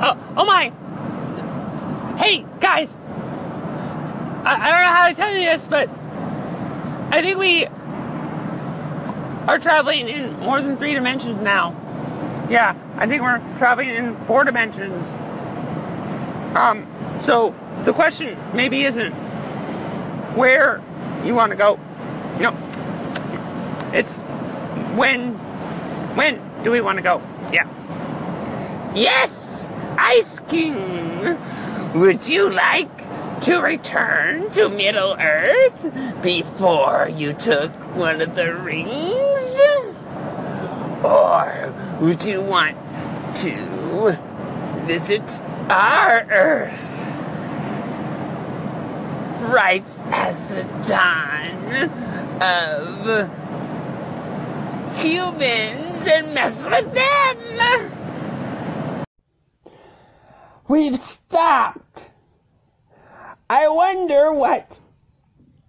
Oh, oh my! Hey, guys! I, I don't know how to tell you this, but I think we are traveling in more than three dimensions now. Yeah, I think we're traveling in four dimensions. Um, so the question maybe isn't where you want to go. You know, it's when, when do we want to go? Yeah. Yes, Ice King. Would you like to return to Middle Earth before you took one of the rings? Or would you want to visit our Earth? Right as the dawn of humans and mess with them! We've stopped. I wonder what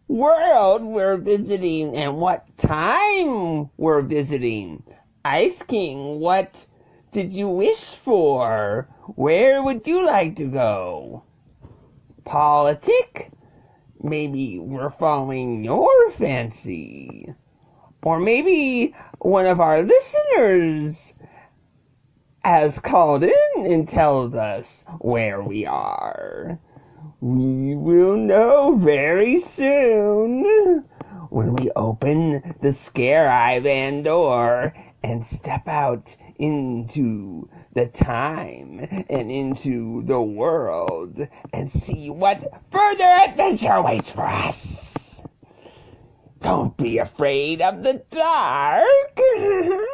world we're visiting and what time we're visiting. Ice King, what did you wish for? Where would you like to go? Politic? Maybe we're following your fancy. Or maybe one of our listeners has called in and told us where we are. We will know very soon when we open the Scare Eye Van door and step out into the time and into the world and see what further adventure waits for us. Don't be afraid of the dark.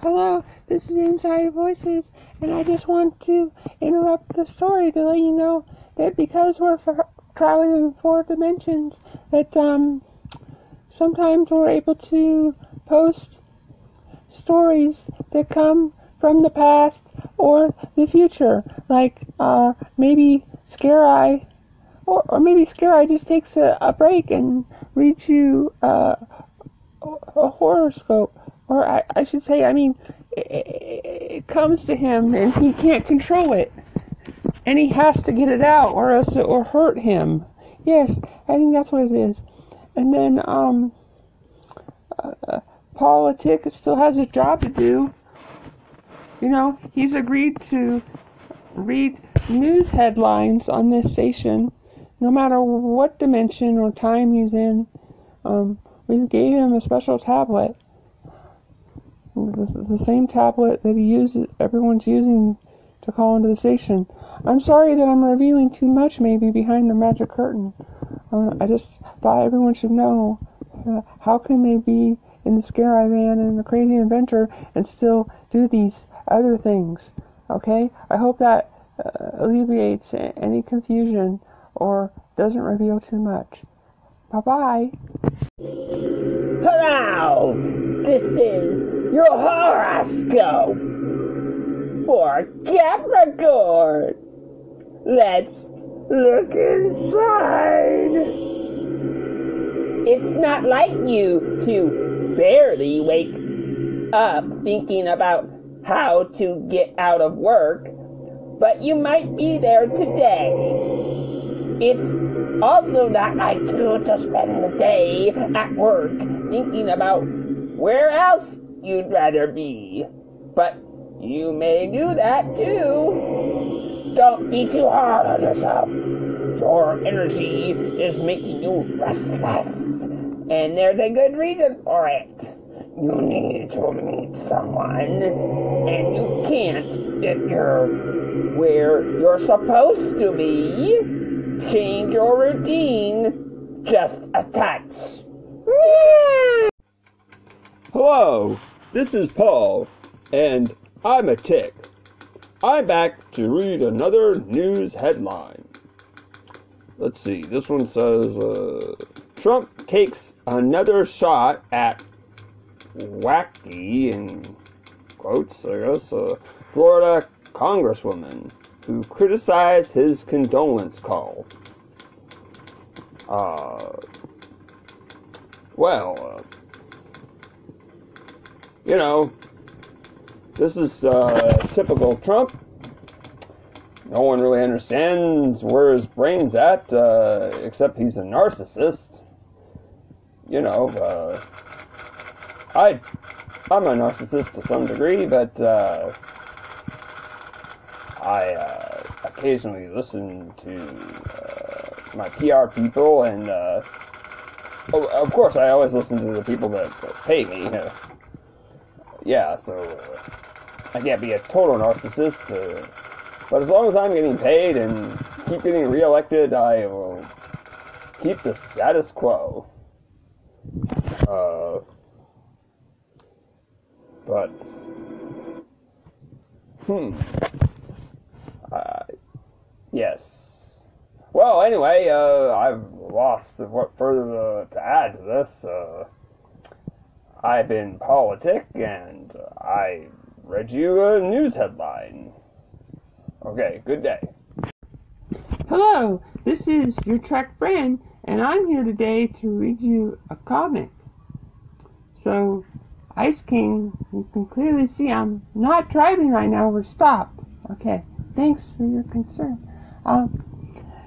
Hello, this is Inside Voices, and I just want to interrupt the story to let you know that because we're traveling in four dimensions, that um, sometimes we're able to post stories that come from the past or the future, like uh, maybe Scare Eye, or, or maybe Scare Eye just takes a, a break and reads you uh, a horoscope or I, I should say, I mean, it, it, comes to him and he can't control it, and he has to get it out, or else it will hurt him. Yes, I think that's what it is. And then, um, uh, Politic still has a job to do. You know, he's agreed to read news headlines on this station, no matter what dimension or time he's in. Um, we gave him a special tablet the, the same tablet that he uses, everyone's using to call into the station. I'm sorry that I'm revealing too much, maybe behind the magic curtain. Uh, I just thought everyone should know. Uh, how can they be in the Scare Eye Van and the Crazy Inventor and still do these other things? Okay, I hope that uh, alleviates any confusion or doesn't reveal too much. Bye bye. Hello! This is your horoscope for Capricorn. Let's look inside. It's not like you to barely wake up thinking about how to get out of work, but you might be there today. It's also not like you to spend the day at work thinking about where else you'd rather be. But you may do that too. Don't be too hard on yourself. Your energy is making you restless, and there's a good reason for it. You need to meet someone, and you can't if you're where you're supposed to be. Change your routine just a touch. Hello, this is Paul, and I'm a tick. I'm back to read another news headline. Let's see, this one says uh, Trump takes another shot at wacky, in quotes, I guess, uh, Florida congresswoman who criticized his condolence call. Uh, well, uh, you know, this is uh, typical Trump. No one really understands where his brain's at, uh, except he's a narcissist. You know, uh, I, I'm a narcissist to some degree, but uh, I uh, occasionally listen to uh, my PR people, and of course, I always listen to the people that, that pay me. Yeah, so uh, I can't be a total narcissist. Uh, but as long as I'm getting paid and keep getting reelected, I will keep the status quo. Uh, but, hmm. Uh, yes. Well, anyway, uh, I've lost what further to, to add to this. Uh, I've been politic, and I read you a news headline. Okay, good day. Hello, this is your Trek friend, and I'm here today to read you a comic. So, Ice King, you can clearly see I'm not driving right now, we're stopped. Okay, thanks for your concern. Um,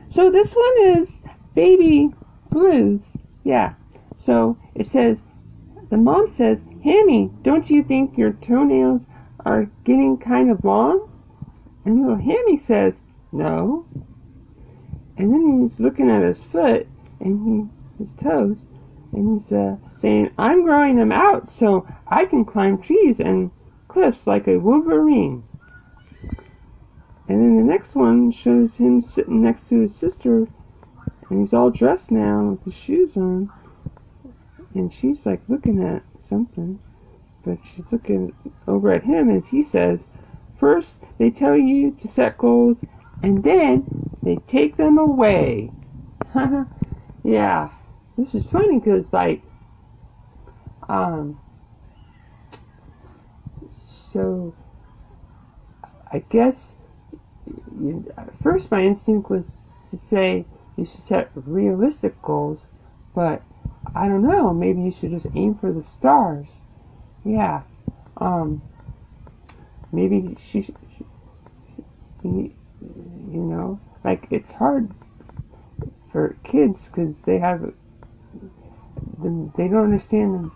so this one is Baby Blues. Yeah, so it says, the mom says, Hammie, don't you think your toenails are getting kind of long? And little Hammie says, no. And then he's looking at his foot and he, his toes, and he's uh, saying, I'm growing them out so I can climb trees and cliffs like a wolverine. And then the next one shows him sitting next to his sister, and he's all dressed now with his shoes on, and she's like looking at something, but she's looking over at him as he says, First, they tell you to set goals, and then they take them away. yeah, this is funny because, like, um, so I guess you, first my instinct was to say you should set realistic goals, but I don't know. Maybe you should just aim for the stars. Yeah. Um, maybe she, she, she you know, like it's hard for kids because they have they don't understand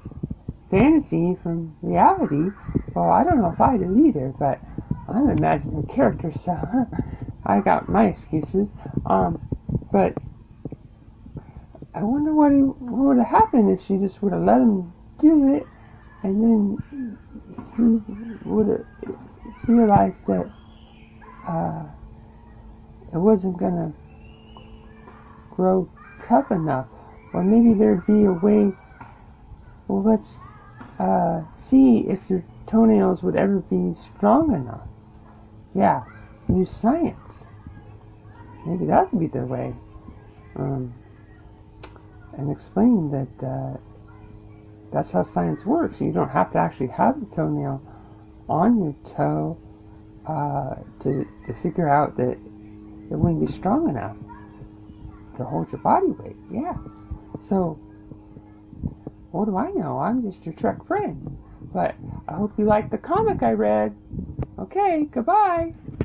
fantasy from reality. Well, I don't know if I do either, but I'm imagining characters, so I got my excuses. Um, but I wonder what, what would have happened if she just would have let him do it, and then he would have realized that uh, it wasn't gonna grow tough enough, or maybe there'd be a way. Well, let's uh, see if your toenails would ever be strong enough. Yeah, use science. Maybe that would be the way. Um, and explain that uh, that's how science works. You don't have to actually have the toenail on your toe uh, to, to figure out that it wouldn't be strong enough to hold your body weight. Yeah. So, what do I know? I'm just your Trek friend. But I hope you liked the comic I read. Okay, goodbye.